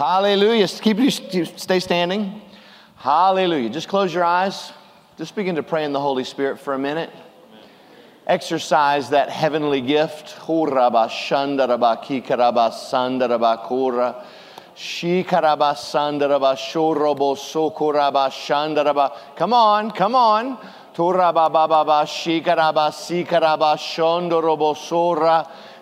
Hallelujah. Keep you stay standing. Hallelujah. Just close your eyes. Just begin to pray in the Holy Spirit for a minute. Exercise that heavenly gift. Come on, come on. Turababa shikaraba sikaraba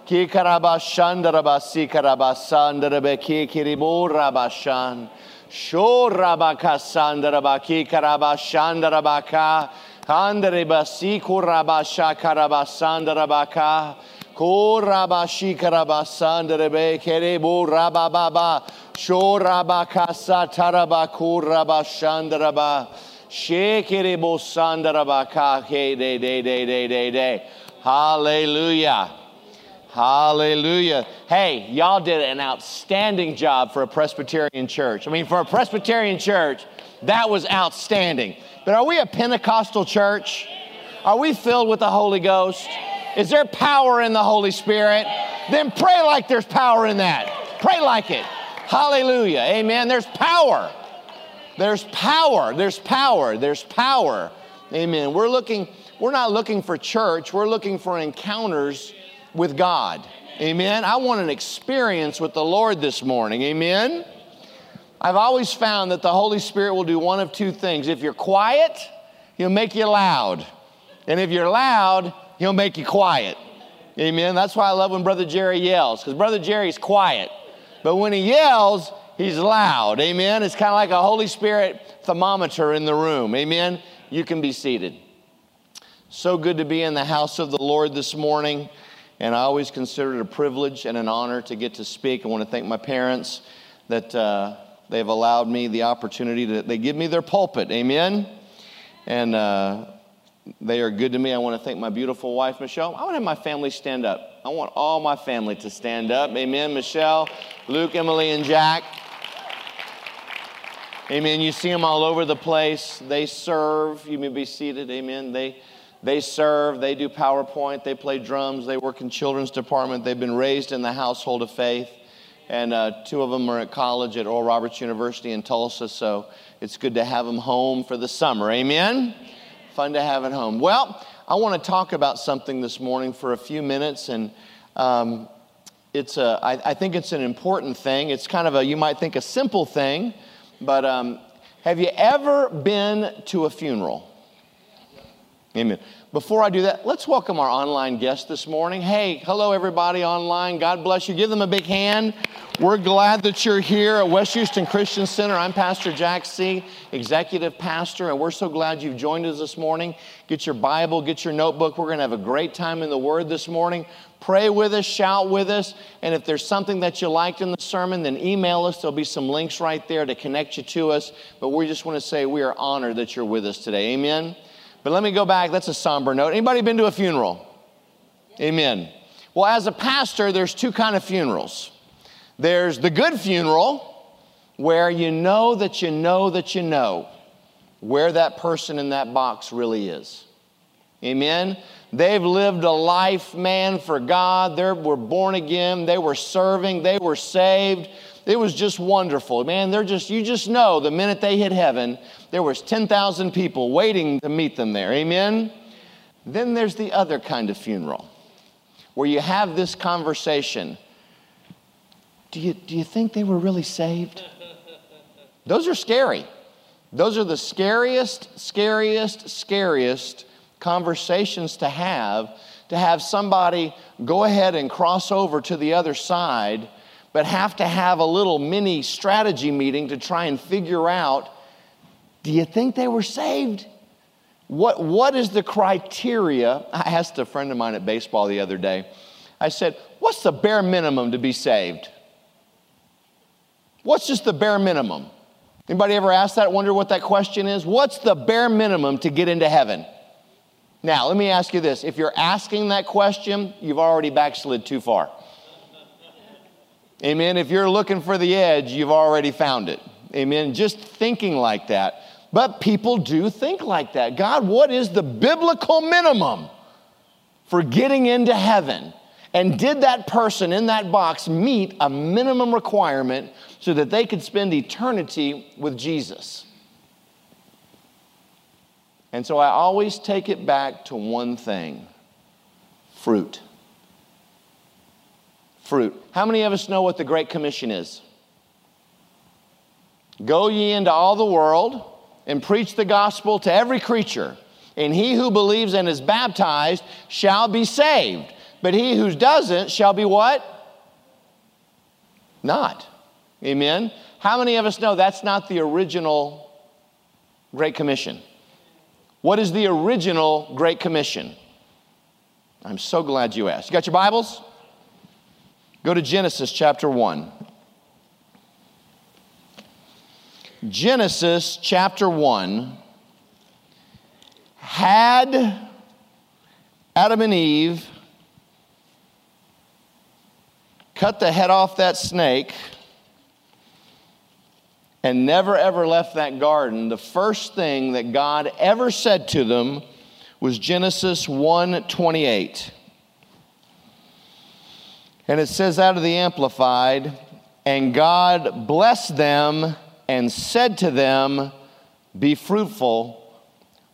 shondorobo sora. Kikaraba shandaraba sikaraba sandarabe kikiribura bashan. Shorabaka sandaraba kikaraba shandarabaka. Kandareba sikuraba shakaraba sandarabaka. Koraba shikaraba sandarebe kerebu rabababa. Shorabaka sataraba kuraba shandaraba. Shekerebo sandarabaka de de de de de de. Hallelujah. Hallelujah. Hey, y'all did an outstanding job for a Presbyterian church. I mean, for a Presbyterian church, that was outstanding. But are we a Pentecostal church? Are we filled with the Holy Ghost? Is there power in the Holy Spirit? Then pray like there's power in that. Pray like it. Hallelujah. Amen. There's power. There's power. There's power. There's power. Amen. We're looking, we're not looking for church, we're looking for encounters with God. Amen. I want an experience with the Lord this morning. Amen. I've always found that the Holy Spirit will do one of two things. If you're quiet, He'll make you loud. And if you're loud, He'll make you quiet. Amen. That's why I love when Brother Jerry yells, because Brother Jerry's quiet. But when he yells, he's loud. Amen. It's kind of like a Holy Spirit thermometer in the room. Amen. You can be seated. So good to be in the house of the Lord this morning. And I always consider it a privilege and an honor to get to speak. I want to thank my parents that uh, they've allowed me the opportunity to, they give me their pulpit. Amen. And uh, they are good to me. I want to thank my beautiful wife, Michelle. I want to have my family stand up. I want all my family to stand up. Amen. Michelle, Luke, Emily, and Jack. Amen. You see them all over the place. They serve. You may be seated. Amen. They they serve, they do PowerPoint, they play drums, they work in children's department. They've been raised in the household of faith. And uh, two of them are at college at Oral Roberts University in Tulsa, so it's good to have them home for the summer. Amen? Fun to have at home. Well, I want to talk about something this morning for a few minutes, and um, it's a, I, I think it's an important thing. It's kind of a, you might think, a simple thing, but um, have you ever been to a funeral? Amen. Before I do that, let's welcome our online guest this morning. Hey, hello, everybody online. God bless you. Give them a big hand. We're glad that you're here at West Houston Christian Center. I'm Pastor Jack C., executive pastor, and we're so glad you've joined us this morning. Get your Bible, get your notebook. We're going to have a great time in the Word this morning. Pray with us, shout with us, and if there's something that you liked in the sermon, then email us. There'll be some links right there to connect you to us. But we just want to say we are honored that you're with us today. Amen. But let me go back. That's a somber note. Anybody been to a funeral? Amen. Well, as a pastor, there's two kind of funerals. There's the good funeral, where you know that you know that you know where that person in that box really is. Amen. They've lived a life, man, for God. They were born again. They were serving. They were saved. It was just wonderful. Man, they're just, you just know the minute they hit heaven, there was 10,000 people waiting to meet them there. Amen? Then there's the other kind of funeral where you have this conversation. Do you, do you think they were really saved? Those are scary. Those are the scariest, scariest, scariest conversations to have. To have somebody go ahead and cross over to the other side but have to have a little mini strategy meeting to try and figure out do you think they were saved? What, what is the criteria? I asked a friend of mine at baseball the other day. I said, What's the bare minimum to be saved? What's just the bare minimum? Anybody ever ask that? Wonder what that question is? What's the bare minimum to get into heaven? Now, let me ask you this. If you're asking that question, you've already backslid too far. Amen. If you're looking for the edge, you've already found it. Amen. Just thinking like that. But people do think like that. God, what is the biblical minimum for getting into heaven? And did that person in that box meet a minimum requirement so that they could spend eternity with Jesus? And so I always take it back to one thing fruit. Fruit. How many of us know what the Great Commission is? Go ye into all the world and preach the gospel to every creature, and he who believes and is baptized shall be saved. But he who doesn't shall be what? Not. Amen. How many of us know that's not the original Great Commission? What is the original Great Commission? I'm so glad you asked. You got your Bibles? Go to Genesis chapter 1. Genesis chapter 1 had Adam and Eve cut the head off that snake and never ever left that garden, the first thing that God ever said to them was Genesis 1:28. And it says out of the amplified, and God blessed them and said to them, Be fruitful,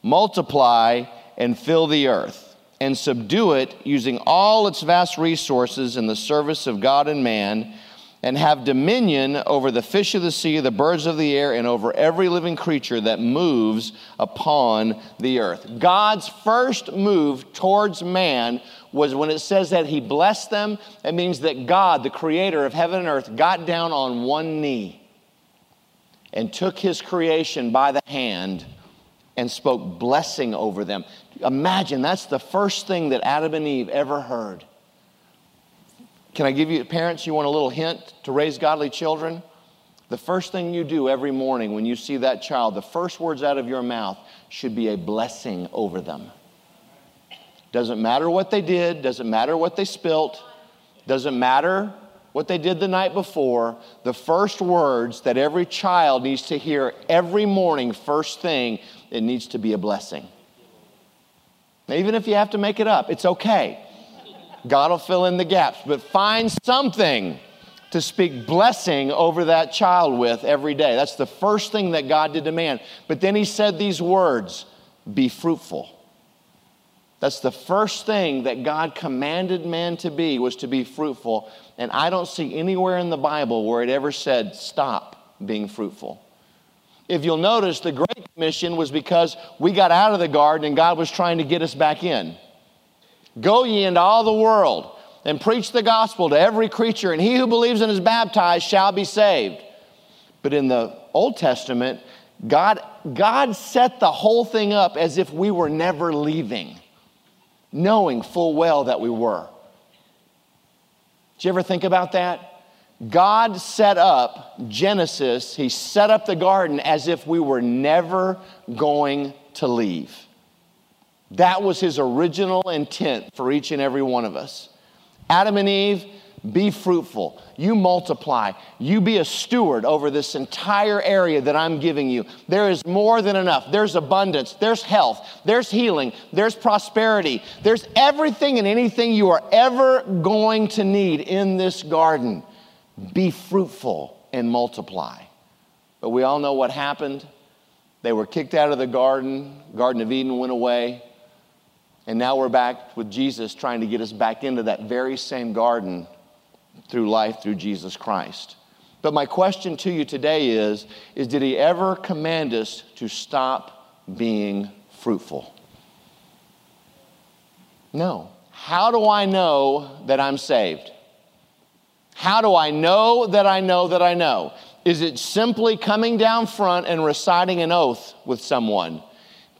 multiply, and fill the earth, and subdue it using all its vast resources in the service of God and man, and have dominion over the fish of the sea, the birds of the air, and over every living creature that moves upon the earth. God's first move towards man was when it says that he blessed them, it means that God, the creator of heaven and earth, got down on one knee and took his creation by the hand and spoke blessing over them. Imagine that's the first thing that Adam and Eve ever heard. Can I give you, parents, you want a little hint to raise godly children? The first thing you do every morning when you see that child, the first words out of your mouth should be a blessing over them. Doesn't matter what they did, doesn't matter what they spilt, doesn't matter what they did the night before, the first words that every child needs to hear every morning, first thing, it needs to be a blessing. Now, even if you have to make it up, it's okay. God will fill in the gaps, but find something to speak blessing over that child with every day. That's the first thing that God did to man. But then he said these words be fruitful. That's the first thing that God commanded man to be was to be fruitful. And I don't see anywhere in the Bible where it ever said stop being fruitful. If you'll notice, the Great Commission was because we got out of the garden and God was trying to get us back in. Go ye into all the world and preach the gospel to every creature, and he who believes and is baptized shall be saved. But in the Old Testament, God, God set the whole thing up as if we were never leaving knowing full well that we were. Did you ever think about that? God set up Genesis, He set up the garden as if we were never going to leave. That was His original intent for each and every one of us. Adam and Eve, be fruitful. You multiply. You be a steward over this entire area that I'm giving you. There is more than enough. There's abundance. There's health. There's healing. There's prosperity. There's everything and anything you are ever going to need in this garden. Be fruitful and multiply. But we all know what happened. They were kicked out of the garden. Garden of Eden went away. And now we're back with Jesus trying to get us back into that very same garden through life through Jesus Christ. But my question to you today is, is did he ever command us to stop being fruitful? No. How do I know that I'm saved? How do I know that I know that I know? Is it simply coming down front and reciting an oath with someone?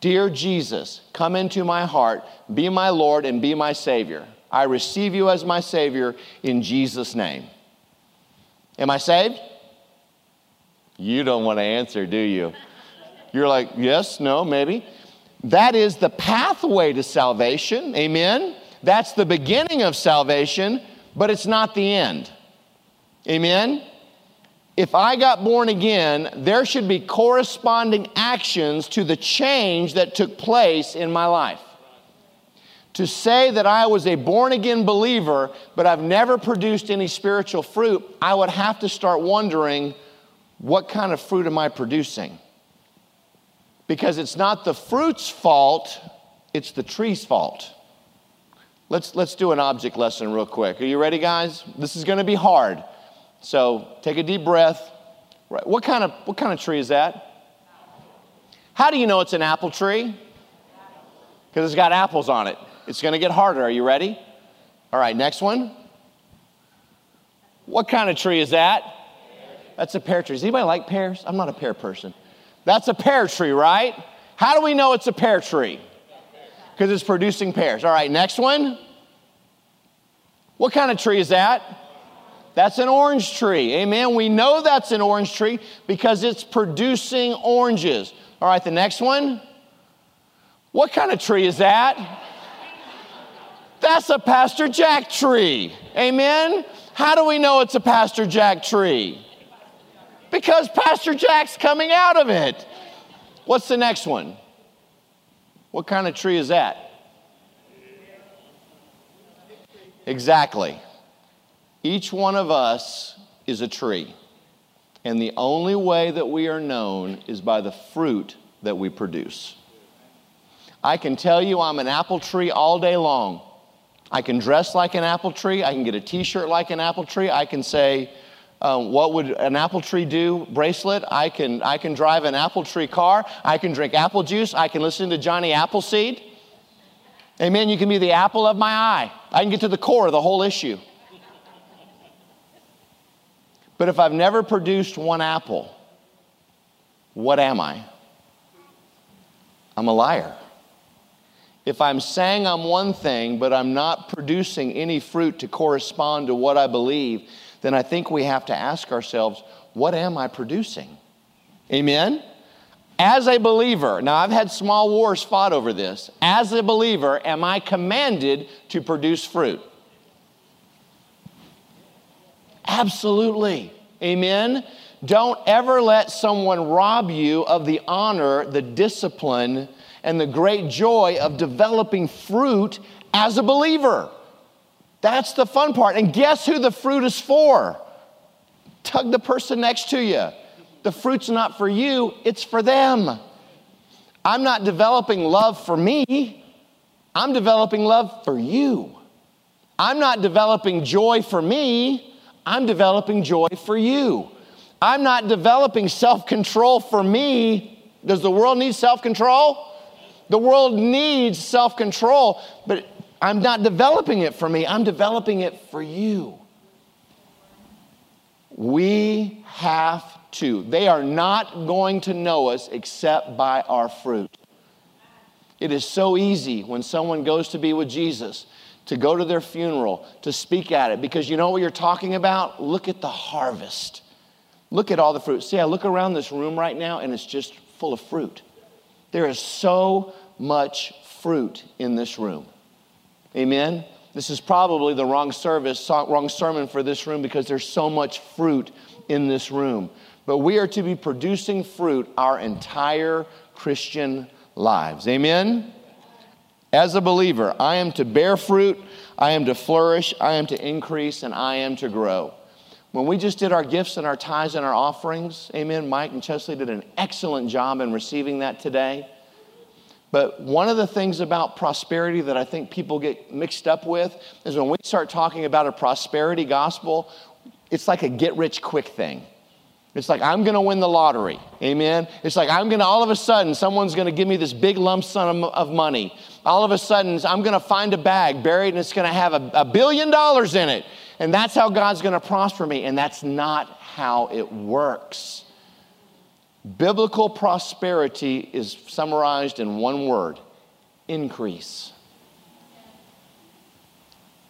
Dear Jesus, come into my heart, be my Lord, and be my Savior. I receive you as my Savior in Jesus' name. Am I saved? You don't want to answer, do you? You're like, yes, no, maybe. That is the pathway to salvation. Amen. That's the beginning of salvation, but it's not the end. Amen. If I got born again, there should be corresponding actions to the change that took place in my life. To say that I was a born again believer, but I've never produced any spiritual fruit, I would have to start wondering what kind of fruit am I producing? Because it's not the fruit's fault, it's the tree's fault. Let's, let's do an object lesson real quick. Are you ready, guys? This is going to be hard. So take a deep breath. What kind of, what kind of tree is that? How do you know it's an apple tree? Because it's got apples on it. It's going to get harder. Are you ready? All right, next one. What kind of tree is that? That's a pear tree. Does anybody like pears? I'm not a pear person. That's a pear tree, right? How do we know it's a pear tree? Because it's producing pears. All right, next one. What kind of tree is that? That's an orange tree. Amen. We know that's an orange tree because it's producing oranges. All right, the next one. What kind of tree is that? That's a Pastor Jack tree. Amen. How do we know it's a Pastor Jack tree? Because Pastor Jack's coming out of it. What's the next one? What kind of tree is that? Exactly. Each one of us is a tree. And the only way that we are known is by the fruit that we produce. I can tell you I'm an apple tree all day long. I can dress like an apple tree. I can get a t shirt like an apple tree. I can say, um, what would an apple tree do bracelet? I can, I can drive an apple tree car. I can drink apple juice. I can listen to Johnny Appleseed. Amen. You can be the apple of my eye. I can get to the core of the whole issue. But if I've never produced one apple, what am I? I'm a liar. If I'm saying I'm one thing, but I'm not producing any fruit to correspond to what I believe, then I think we have to ask ourselves, what am I producing? Amen? As a believer, now I've had small wars fought over this. As a believer, am I commanded to produce fruit? Absolutely. Amen. Don't ever let someone rob you of the honor, the discipline, and the great joy of developing fruit as a believer. That's the fun part. And guess who the fruit is for? Tug the person next to you. The fruit's not for you, it's for them. I'm not developing love for me, I'm developing love for you. I'm not developing joy for me, I'm developing joy for you. I'm not developing self control for me. Does the world need self control? The world needs self control, but I'm not developing it for me, I'm developing it for you. We have to. They are not going to know us except by our fruit. It is so easy when someone goes to be with Jesus to go to their funeral, to speak at it, because you know what you're talking about? Look at the harvest. Look at all the fruit. See, I look around this room right now and it's just full of fruit. There is so much fruit in this room. Amen? This is probably the wrong service, wrong sermon for this room because there's so much fruit in this room. But we are to be producing fruit our entire Christian lives. Amen? As a believer, I am to bear fruit, I am to flourish, I am to increase, and I am to grow. When we just did our gifts and our tithes and our offerings, amen, Mike and Chesley did an excellent job in receiving that today. But one of the things about prosperity that I think people get mixed up with is when we start talking about a prosperity gospel, it's like a get rich quick thing. It's like, I'm going to win the lottery. Amen. It's like, I'm going to, all of a sudden, someone's going to give me this big lump sum of money. All of a sudden, I'm going to find a bag buried and it's going to have a, a billion dollars in it. And that's how God's going to prosper me. And that's not how it works. Biblical prosperity is summarized in one word increase.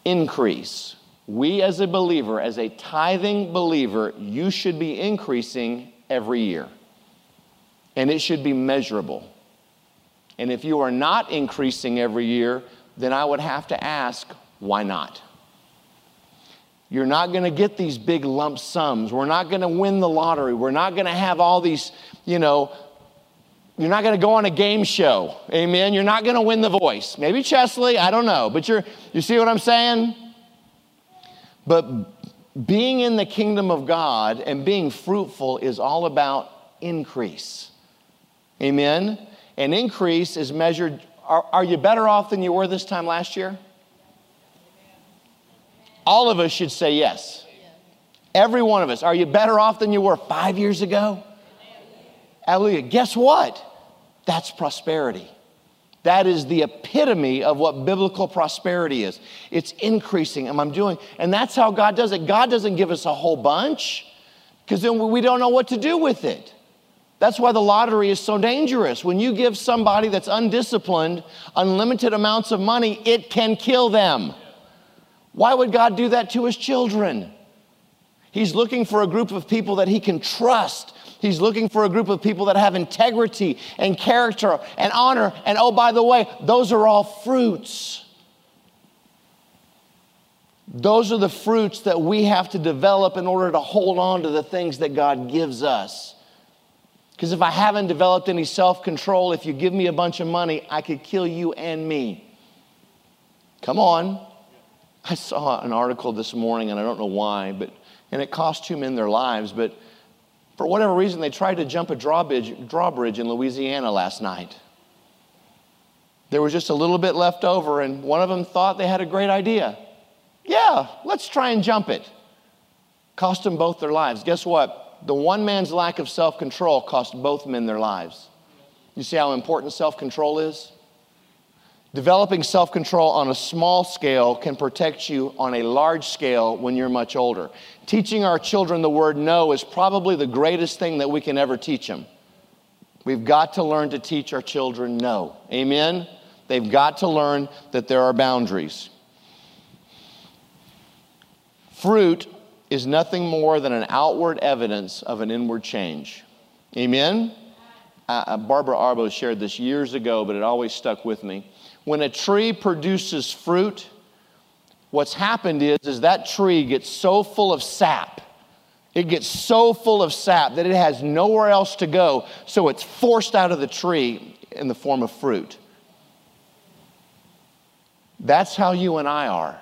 Increase we as a believer, as a tithing believer, you should be increasing every year. And it should be measurable. And if you are not increasing every year, then I would have to ask, why not? You're not going to get these big lump sums. We're not going to win the lottery. We're not going to have all these, you know, you're not going to go on a game show. Amen. You're not going to win the voice. Maybe Chesley, I don't know. But you're you see what I'm saying? But being in the kingdom of God and being fruitful is all about increase. Amen. And increase is measured are, are you better off than you were this time last year? All of us should say yes. Every one of us. Are you better off than you were five years ago? Hallelujah. Guess what? That's prosperity. That is the epitome of what biblical prosperity is. It's increasing, and I'm doing, and that's how God does it. God doesn't give us a whole bunch because then we don't know what to do with it. That's why the lottery is so dangerous. When you give somebody that's undisciplined unlimited amounts of money, it can kill them. Why would God do that to his children? He's looking for a group of people that he can trust He's looking for a group of people that have integrity and character and honor. And oh, by the way, those are all fruits. Those are the fruits that we have to develop in order to hold on to the things that God gives us. Because if I haven't developed any self control, if you give me a bunch of money, I could kill you and me. Come on. I saw an article this morning, and I don't know why, but and it cost two men their lives, but for whatever reason, they tried to jump a drawbridge, drawbridge in Louisiana last night. There was just a little bit left over, and one of them thought they had a great idea. Yeah, let's try and jump it. Cost them both their lives. Guess what? The one man's lack of self control cost both men their lives. You see how important self control is? Developing self control on a small scale can protect you on a large scale when you're much older. Teaching our children the word no is probably the greatest thing that we can ever teach them. We've got to learn to teach our children no. Amen? They've got to learn that there are boundaries. Fruit is nothing more than an outward evidence of an inward change. Amen? Uh, Barbara Arbo shared this years ago, but it always stuck with me when a tree produces fruit, what's happened is, is that tree gets so full of sap. It gets so full of sap that it has nowhere else to go, so it's forced out of the tree in the form of fruit. That's how you and I are.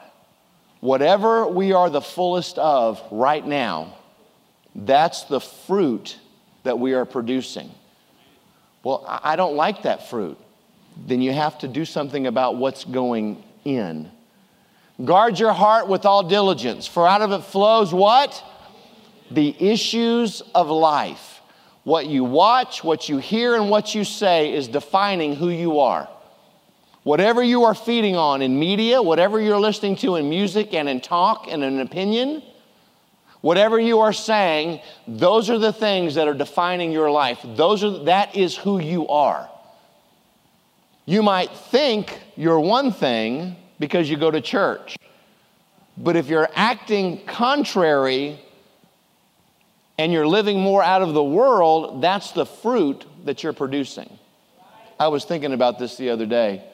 Whatever we are the fullest of right now, that's the fruit that we are producing. Well, I don't like that fruit then you have to do something about what's going in. Guard your heart with all diligence, for out of it flows what? The issues of life. What you watch, what you hear, and what you say is defining who you are. Whatever you are feeding on in media, whatever you're listening to in music and in talk and in opinion, whatever you are saying, those are the things that are defining your life. Those are, that is who you are. You might think you're one thing because you go to church. But if you're acting contrary and you're living more out of the world, that's the fruit that you're producing. I was thinking about this the other day.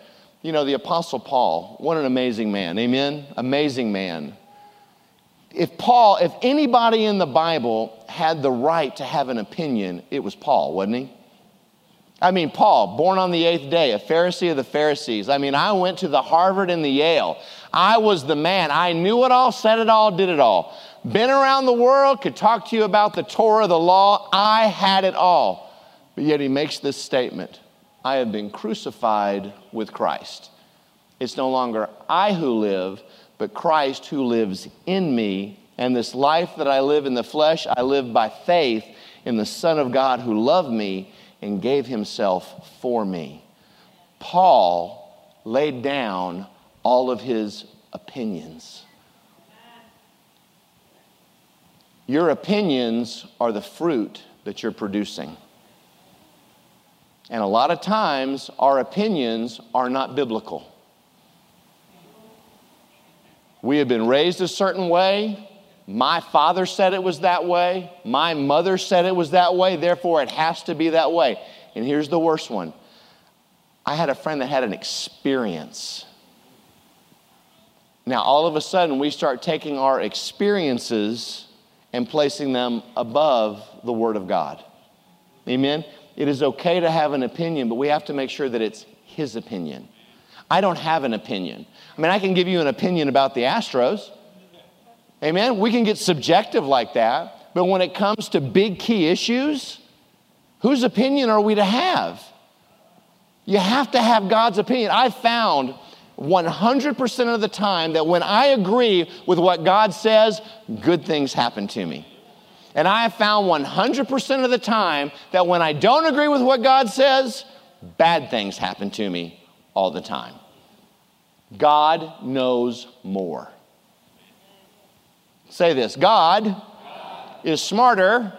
You know, the Apostle Paul, what an amazing man. Amen? Amazing man. If Paul, if anybody in the Bible had the right to have an opinion, it was Paul, wasn't he? I mean, Paul, born on the eighth day, a Pharisee of the Pharisees. I mean, I went to the Harvard and the Yale. I was the man. I knew it all, said it all, did it all. Been around the world, could talk to you about the Torah, the law. I had it all. But yet he makes this statement I have been crucified with Christ. It's no longer I who live, but Christ who lives in me. And this life that I live in the flesh, I live by faith in the Son of God who loved me and gave himself for me. Paul laid down all of his opinions. Your opinions are the fruit that you're producing. And a lot of times, our opinions are not biblical. We have been raised a certain way, my father said it was that way. My mother said it was that way. Therefore, it has to be that way. And here's the worst one I had a friend that had an experience. Now, all of a sudden, we start taking our experiences and placing them above the Word of God. Amen? It is okay to have an opinion, but we have to make sure that it's his opinion. I don't have an opinion. I mean, I can give you an opinion about the Astros. Amen? We can get subjective like that, but when it comes to big key issues, whose opinion are we to have? You have to have God's opinion. I found 100% of the time that when I agree with what God says, good things happen to me. And I have found 100% of the time that when I don't agree with what God says, bad things happen to me all the time. God knows more. Say this God, is smarter,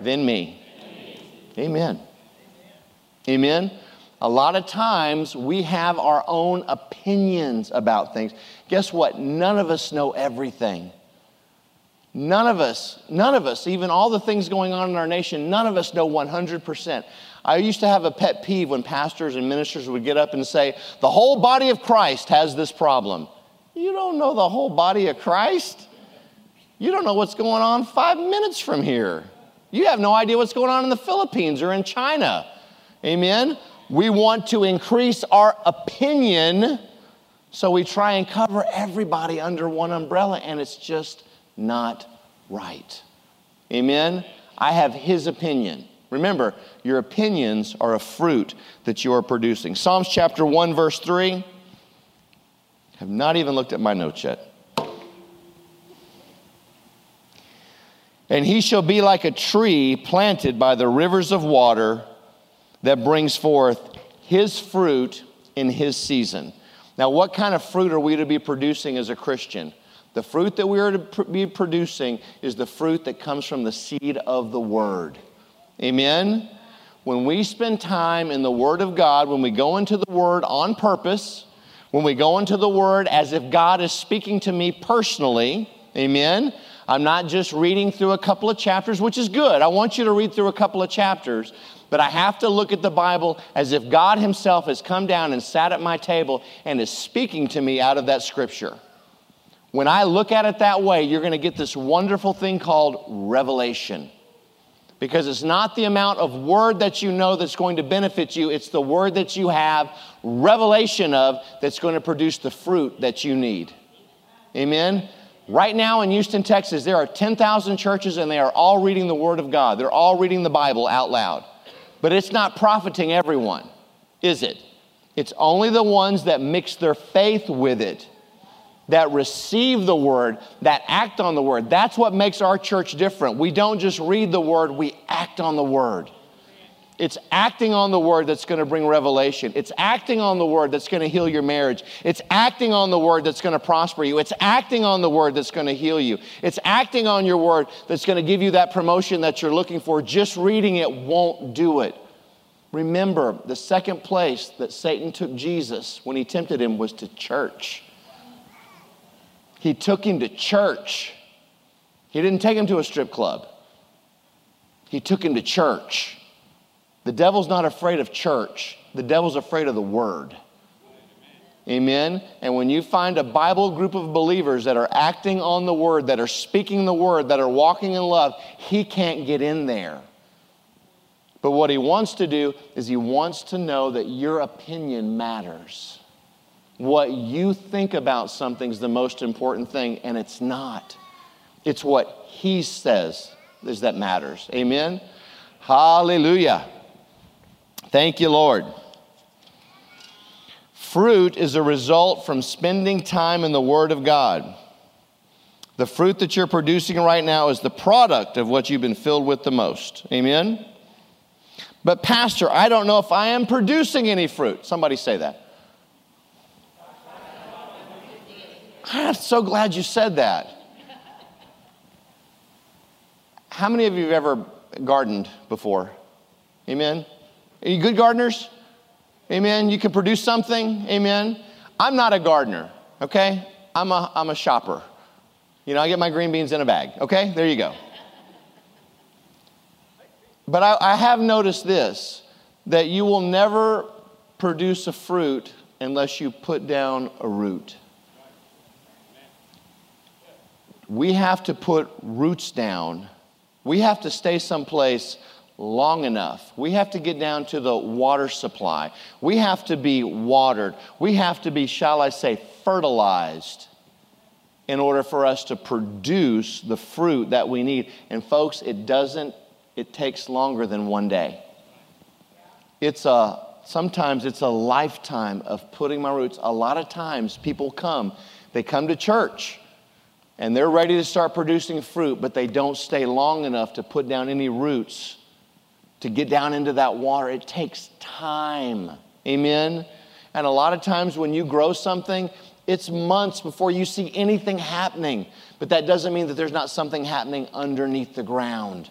than me. Amen. Amen. A lot of times we have our own opinions about things. Guess what? None of us know everything. None of us, none of us, even all the things going on in our nation, none of us know 100%. I used to have a pet peeve when pastors and ministers would get up and say, The whole body of Christ has this problem. You don't know the whole body of Christ? You don't know what's going on five minutes from here. You have no idea what's going on in the Philippines or in China. Amen? We want to increase our opinion, so we try and cover everybody under one umbrella, and it's just not right. Amen? I have his opinion. Remember, your opinions are a fruit that you are producing. Psalms chapter 1, verse 3. I Have not even looked at my notes yet. And he shall be like a tree planted by the rivers of water that brings forth his fruit in his season. Now, what kind of fruit are we to be producing as a Christian? The fruit that we are to be producing is the fruit that comes from the seed of the Word. Amen? When we spend time in the Word of God, when we go into the Word on purpose, when we go into the Word as if God is speaking to me personally, amen? I'm not just reading through a couple of chapters, which is good. I want you to read through a couple of chapters, but I have to look at the Bible as if God Himself has come down and sat at my table and is speaking to me out of that scripture. When I look at it that way, you're going to get this wonderful thing called revelation. Because it's not the amount of word that you know that's going to benefit you, it's the word that you have revelation of that's going to produce the fruit that you need. Amen? Right now in Houston, Texas, there are 10,000 churches and they are all reading the Word of God. They're all reading the Bible out loud. But it's not profiting everyone, is it? It's only the ones that mix their faith with it, that receive the word, that act on the word. That's what makes our church different. We don't just read the word, we act on the word. It's acting on the word that's going to bring revelation. It's acting on the word that's going to heal your marriage. It's acting on the word that's going to prosper you. It's acting on the word that's going to heal you. It's acting on your word that's going to give you that promotion that you're looking for. Just reading it won't do it. Remember, the second place that Satan took Jesus when he tempted him was to church. He took him to church. He didn't take him to a strip club, he took him to church. The devil's not afraid of church, the devil's afraid of the word. Amen. And when you find a Bible group of believers that are acting on the word, that are speaking the word, that are walking in love, he can't get in there. But what he wants to do is he wants to know that your opinion matters. What you think about something is the most important thing, and it's not. It's what he says is that matters. Amen. Hallelujah. Thank you, Lord. Fruit is a result from spending time in the Word of God. The fruit that you're producing right now is the product of what you've been filled with the most. Amen? But, Pastor, I don't know if I am producing any fruit. Somebody say that. I'm so glad you said that. How many of you have ever gardened before? Amen? Are you good gardeners? Amen. You can produce something. Amen. I'm not a gardener, okay? I'm a, I'm a shopper. You know, I get my green beans in a bag, okay? There you go. But I, I have noticed this that you will never produce a fruit unless you put down a root. We have to put roots down. We have to stay someplace long enough. We have to get down to the water supply. We have to be watered. We have to be, shall I say, fertilized in order for us to produce the fruit that we need. And folks, it doesn't, it takes longer than one day. It's a, sometimes it's a lifetime of putting my roots. A lot of times people come, they come to church and they're ready to start producing fruit, but they don't stay long enough to put down any roots to get down into that water. It takes time. Amen? And a lot of times when you grow something, it's months before you see anything happening. But that doesn't mean that there's not something happening underneath the ground.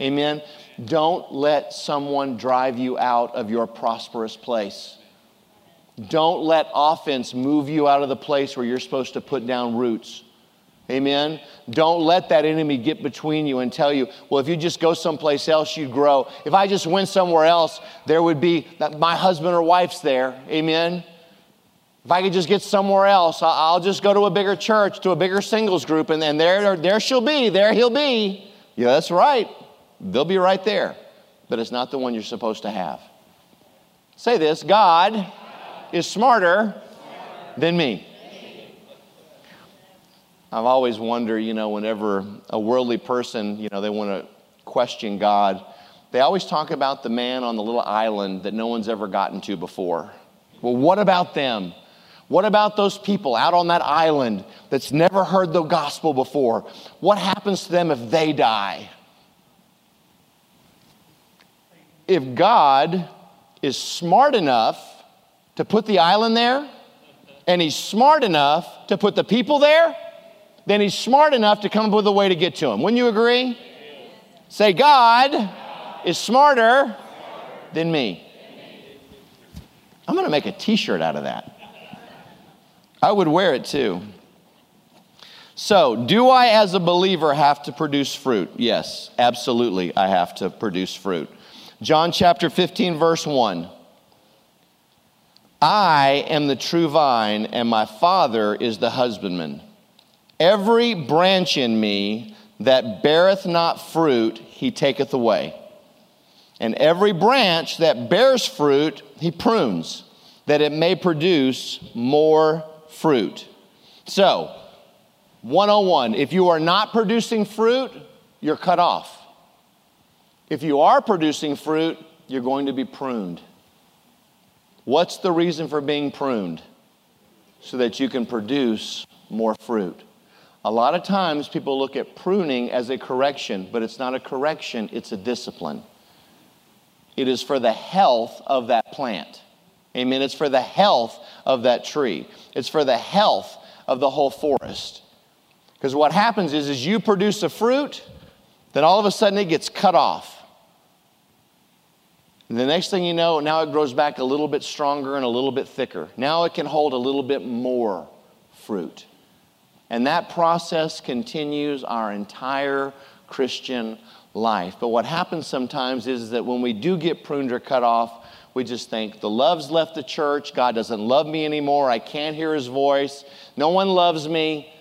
Amen? Don't let someone drive you out of your prosperous place. Don't let offense move you out of the place where you're supposed to put down roots. Amen. Don't let that enemy get between you and tell you, well, if you just go someplace else, you'd grow. If I just went somewhere else, there would be uh, my husband or wife's there. Amen. If I could just get somewhere else, I'll just go to a bigger church, to a bigger singles group, and then there, there she'll be, there he'll be. Yeah, that's right. They'll be right there. But it's not the one you're supposed to have. Say this God is smarter than me. I've always wondered, you know, whenever a worldly person, you know, they want to question God, they always talk about the man on the little island that no one's ever gotten to before. Well, what about them? What about those people out on that island that's never heard the gospel before? What happens to them if they die? If God is smart enough to put the island there, and he's smart enough to put the people there, then he's smart enough to come up with a way to get to him. Wouldn't you agree? Say, God is smarter than me. I'm going to make a t shirt out of that. I would wear it too. So, do I as a believer have to produce fruit? Yes, absolutely, I have to produce fruit. John chapter 15, verse 1. I am the true vine, and my Father is the husbandman. Every branch in me that beareth not fruit, he taketh away. And every branch that bears fruit, he prunes, that it may produce more fruit. So, 101 if you are not producing fruit, you're cut off. If you are producing fruit, you're going to be pruned. What's the reason for being pruned? So that you can produce more fruit. A lot of times people look at pruning as a correction, but it's not a correction, it's a discipline. It is for the health of that plant. Amen. It's for the health of that tree. It's for the health of the whole forest. Because what happens is, is you produce a fruit, then all of a sudden it gets cut off. And the next thing you know, now it grows back a little bit stronger and a little bit thicker. Now it can hold a little bit more fruit. And that process continues our entire Christian life. But what happens sometimes is that when we do get pruned or cut off, we just think the love's left the church. God doesn't love me anymore. I can't hear his voice. No one loves me.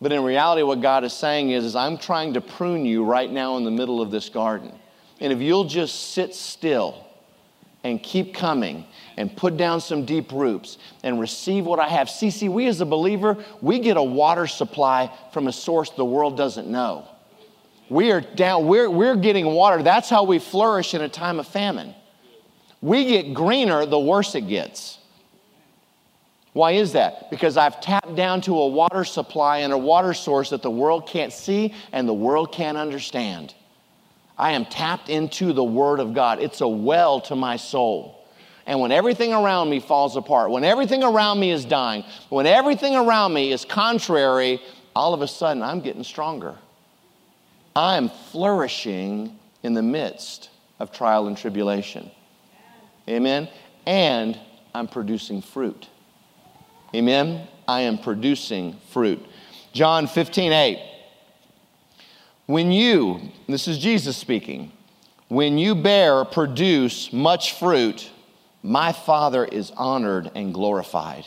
But in reality, what God is saying is, is I'm trying to prune you right now in the middle of this garden. And if you'll just sit still and keep coming and put down some deep roots and receive what I have. See, see, we as a believer, we get a water supply from a source the world doesn't know. We are down, we're, we're getting water. That's how we flourish in a time of famine. We get greener the worse it gets. Why is that? Because I've tapped down to a water supply and a water source that the world can't see and the world can't understand. I am tapped into the Word of God. It's a well to my soul. And when everything around me falls apart, when everything around me is dying, when everything around me is contrary, all of a sudden I'm getting stronger. I'm flourishing in the midst of trial and tribulation. Amen? And I'm producing fruit. Amen? I am producing fruit. John 15, 8. When you, this is Jesus speaking, when you bear, produce much fruit, my Father is honored and glorified.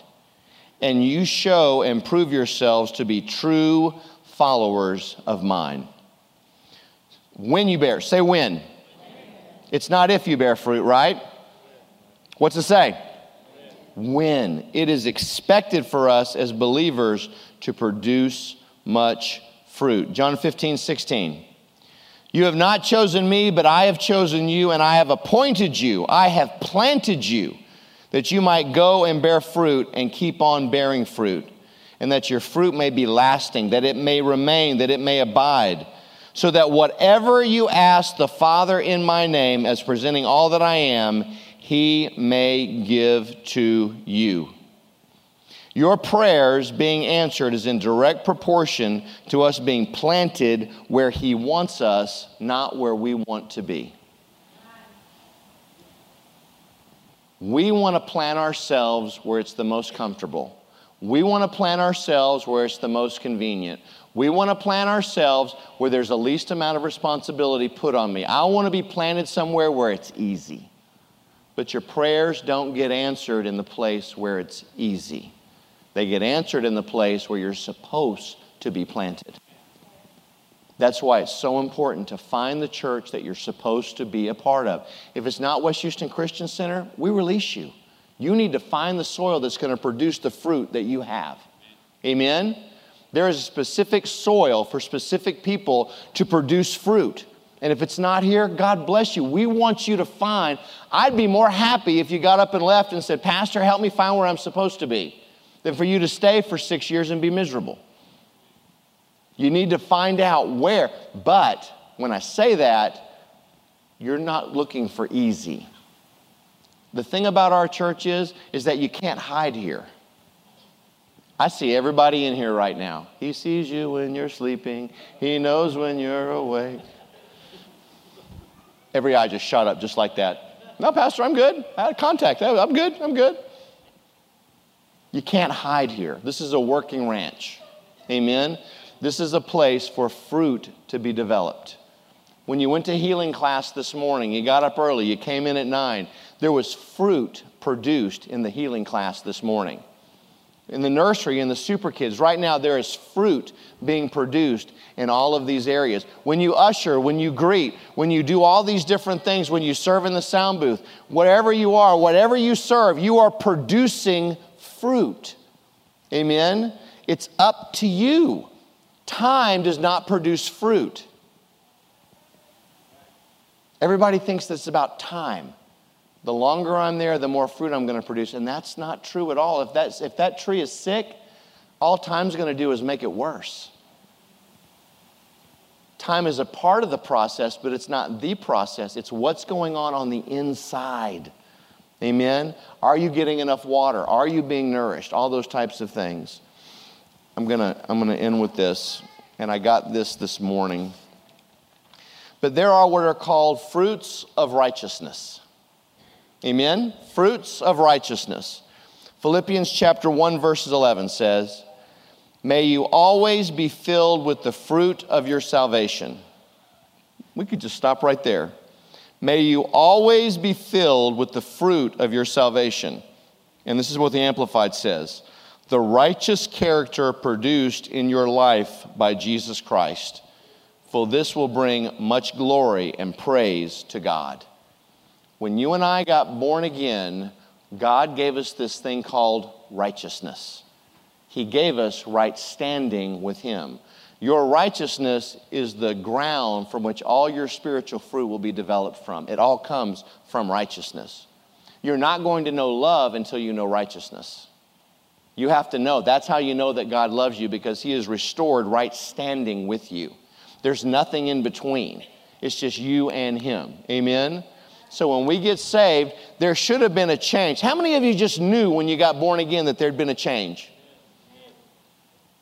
And you show and prove yourselves to be true followers of mine. When you bear, say when. It's not if you bear fruit, right? What's it say? When. It is expected for us as believers to produce much fruit. John 15, 16. You have not chosen me, but I have chosen you, and I have appointed you. I have planted you that you might go and bear fruit and keep on bearing fruit, and that your fruit may be lasting, that it may remain, that it may abide, so that whatever you ask the Father in my name, as presenting all that I am, he may give to you. Your prayers being answered is in direct proportion to us being planted where He wants us, not where we want to be. We want to plant ourselves where it's the most comfortable. We want to plant ourselves where it's the most convenient. We want to plant ourselves where there's the least amount of responsibility put on me. I want to be planted somewhere where it's easy. But your prayers don't get answered in the place where it's easy. They get answered in the place where you're supposed to be planted. That's why it's so important to find the church that you're supposed to be a part of. If it's not West Houston Christian Center, we release you. You need to find the soil that's going to produce the fruit that you have. Amen? There is a specific soil for specific people to produce fruit. And if it's not here, God bless you. We want you to find. I'd be more happy if you got up and left and said, Pastor, help me find where I'm supposed to be than for you to stay for six years and be miserable. You need to find out where. But when I say that, you're not looking for easy. The thing about our church is, is that you can't hide here. I see everybody in here right now. He sees you when you're sleeping. He knows when you're awake. Every eye just shot up just like that. No, Pastor, I'm good. I had contact. I'm good. I'm good. You can't hide here. This is a working ranch. Amen. This is a place for fruit to be developed. When you went to healing class this morning, you got up early, you came in at nine, there was fruit produced in the healing class this morning. In the nursery, in the super kids, right now there is fruit being produced in all of these areas. When you usher, when you greet, when you do all these different things, when you serve in the sound booth, whatever you are, whatever you serve, you are producing fruit. Amen? It's up to you. Time does not produce fruit. Everybody thinks this is about time. The longer I'm there, the more fruit I'm going to produce. And that's not true at all. If, that's, if that tree is sick, all time's going to do is make it worse. Time is a part of the process, but it's not the process. It's what's going on on the inside. Amen? Are you getting enough water? Are you being nourished? All those types of things. I'm going to I'm going to end with this, and I got this this morning. But there are what are called fruits of righteousness. Amen? Fruits of righteousness. Philippians chapter 1, verses 11 says, May you always be filled with the fruit of your salvation. We could just stop right there. May you always be filled with the fruit of your salvation. And this is what the Amplified says the righteous character produced in your life by Jesus Christ, for this will bring much glory and praise to God. When you and I got born again, God gave us this thing called righteousness. He gave us right standing with Him. Your righteousness is the ground from which all your spiritual fruit will be developed from. It all comes from righteousness. You're not going to know love until you know righteousness. You have to know. That's how you know that God loves you because He has restored right standing with you. There's nothing in between, it's just you and Him. Amen? So when we get saved, there should have been a change. How many of you just knew when you got born again that there'd been a change?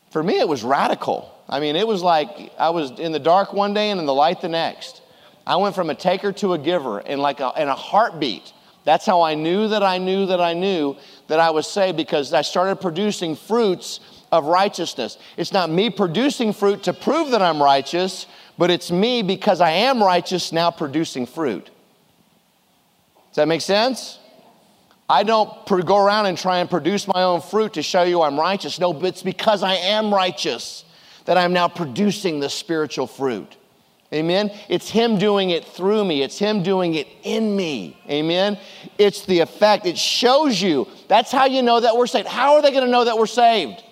For me, it was radical. I mean, it was like I was in the dark one day and in the light the next. I went from a taker to a giver in like a, in a heartbeat. That's how I knew that I knew that I knew that I was saved because I started producing fruits of righteousness. It's not me producing fruit to prove that I'm righteous, but it's me because I am righteous now producing fruit. Does that make sense? I don't go around and try and produce my own fruit to show you I'm righteous. No, but it's because I am righteous that I'm now producing the spiritual fruit. Amen. It's Him doing it through me, it's Him doing it in me. Amen. It's the effect, it shows you. That's how you know that we're saved. How are they going to know that we're saved?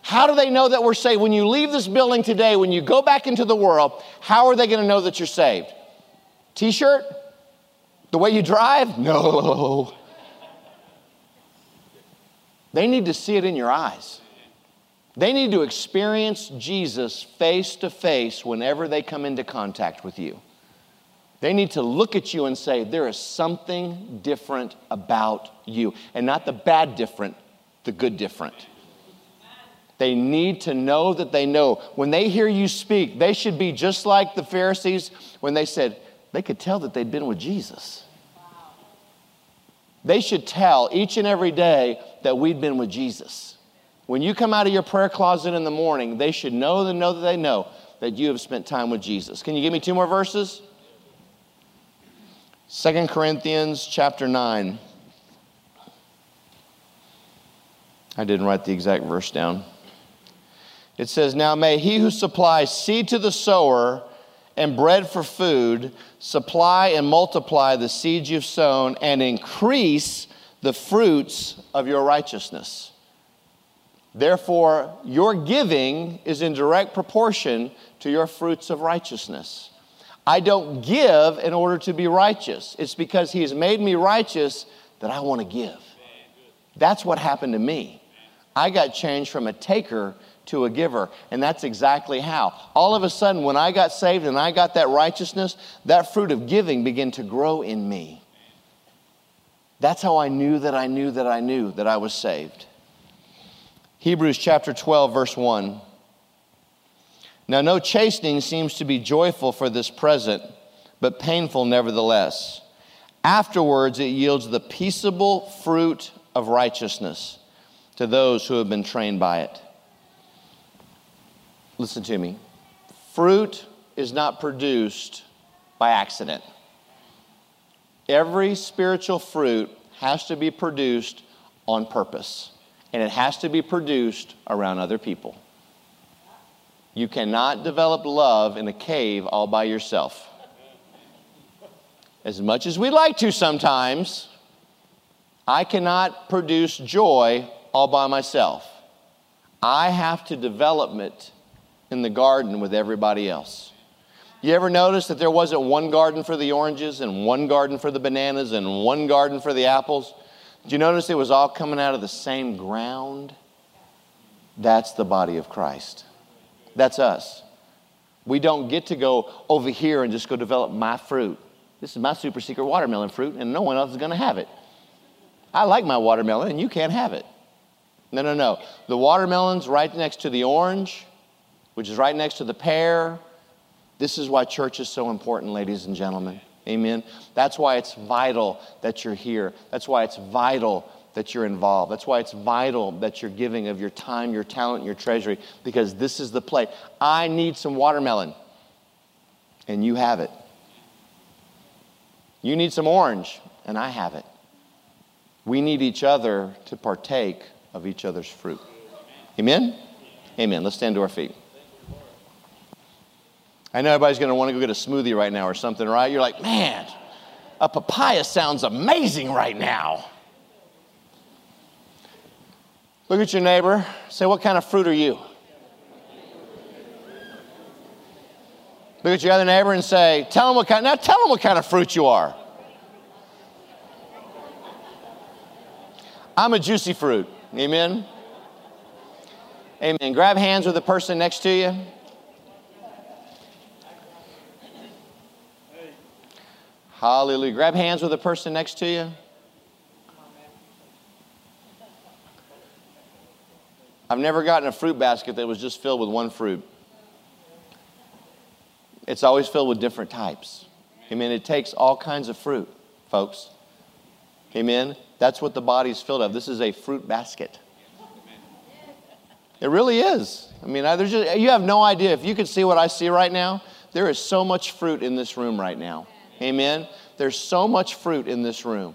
How do they know that we're saved? When you leave this building today, when you go back into the world, how are they going to know that you're saved? T shirt? The way you drive? No. They need to see it in your eyes. They need to experience Jesus face to face whenever they come into contact with you. They need to look at you and say, There is something different about you. And not the bad different, the good different. They need to know that they know. When they hear you speak, they should be just like the Pharisees when they said, they could tell that they'd been with Jesus. They should tell each and every day that we'd been with Jesus. When you come out of your prayer closet in the morning, they should know know that they know that you have spent time with Jesus. Can you give me two more verses? Second Corinthians chapter 9. I didn't write the exact verse down. It says, Now may he who supplies seed to the sower and bread for food supply and multiply the seeds you've sown and increase the fruits of your righteousness. Therefore, your giving is in direct proportion to your fruits of righteousness. I don't give in order to be righteous. It's because He has made me righteous that I want to give. That's what happened to me. I got changed from a taker to a giver, and that's exactly how. All of a sudden, when I got saved and I got that righteousness, that fruit of giving began to grow in me. That's how I knew that I knew that I knew that I was saved. Hebrews chapter 12, verse 1. Now, no chastening seems to be joyful for this present, but painful nevertheless. Afterwards, it yields the peaceable fruit of righteousness to those who have been trained by it. Listen to me. Fruit is not produced by accident. Every spiritual fruit has to be produced on purpose and it has to be produced around other people. You cannot develop love in a cave all by yourself. As much as we like to sometimes, I cannot produce joy all by myself. I have to develop it in the garden with everybody else. You ever notice that there wasn't one garden for the oranges and one garden for the bananas and one garden for the apples? Do you notice it was all coming out of the same ground? That's the body of Christ. That's us. We don't get to go over here and just go develop my fruit. This is my super secret watermelon fruit, and no one else is going to have it. I like my watermelon, and you can't have it. No, no, no. The watermelon's right next to the orange, which is right next to the pear. This is why church is so important, ladies and gentlemen. Amen. That's why it's vital that you're here. That's why it's vital that you're involved. That's why it's vital that you're giving of your time, your talent, your treasury, because this is the plate. I need some watermelon, and you have it. You need some orange, and I have it. We need each other to partake of each other's fruit. Amen? Amen. Let's stand to our feet. I know everybody's going to want to go get a smoothie right now or something, right? You're like, man, a papaya sounds amazing right now. Look at your neighbor. Say, what kind of fruit are you? Look at your other neighbor and say, tell them what kind, now tell them what kind of fruit you are. I'm a juicy fruit. Amen. Amen. Grab hands with the person next to you. Hallelujah. Grab hands with the person next to you. I've never gotten a fruit basket that was just filled with one fruit. It's always filled with different types. Amen. It takes all kinds of fruit, folks. Amen. That's what the body is filled of. This is a fruit basket. It really is. I mean, there's just, you have no idea. If you could see what I see right now, there is so much fruit in this room right now. Amen. There's so much fruit in this room.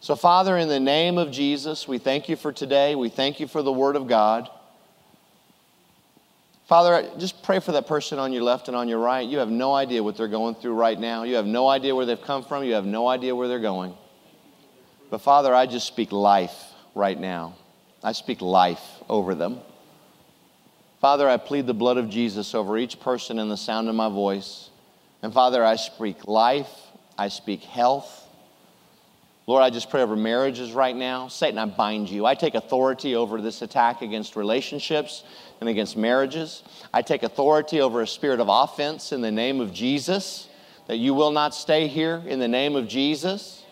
So, Father, in the name of Jesus, we thank you for today. We thank you for the Word of God. Father, Father, just pray for that person on your left and on your right. You have no idea what they're going through right now. You have no idea where they've come from. You have no idea where they're going. But Father, I just speak life right now. I speak life over them. Father, I plead the blood of Jesus over each person in the sound of my voice. And Father, I speak life, I speak health. Lord, I just pray over marriages right now. Satan, I bind you. I take authority over this attack against relationships and against marriages. I take authority over a spirit of offense in the name of Jesus, that you will not stay here in the name of Jesus.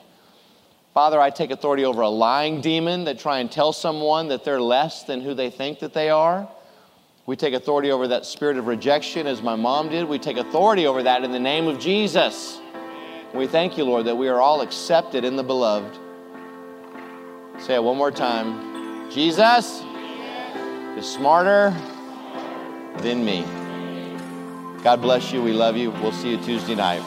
Father, I take authority over a lying demon that try and tell someone that they're less than who they think that they are. We take authority over that spirit of rejection as my mom did. We take authority over that in the name of Jesus. We thank you, Lord, that we are all accepted in the beloved. Say it one more time. Jesus is smarter than me. God bless you. We love you. We'll see you Tuesday night.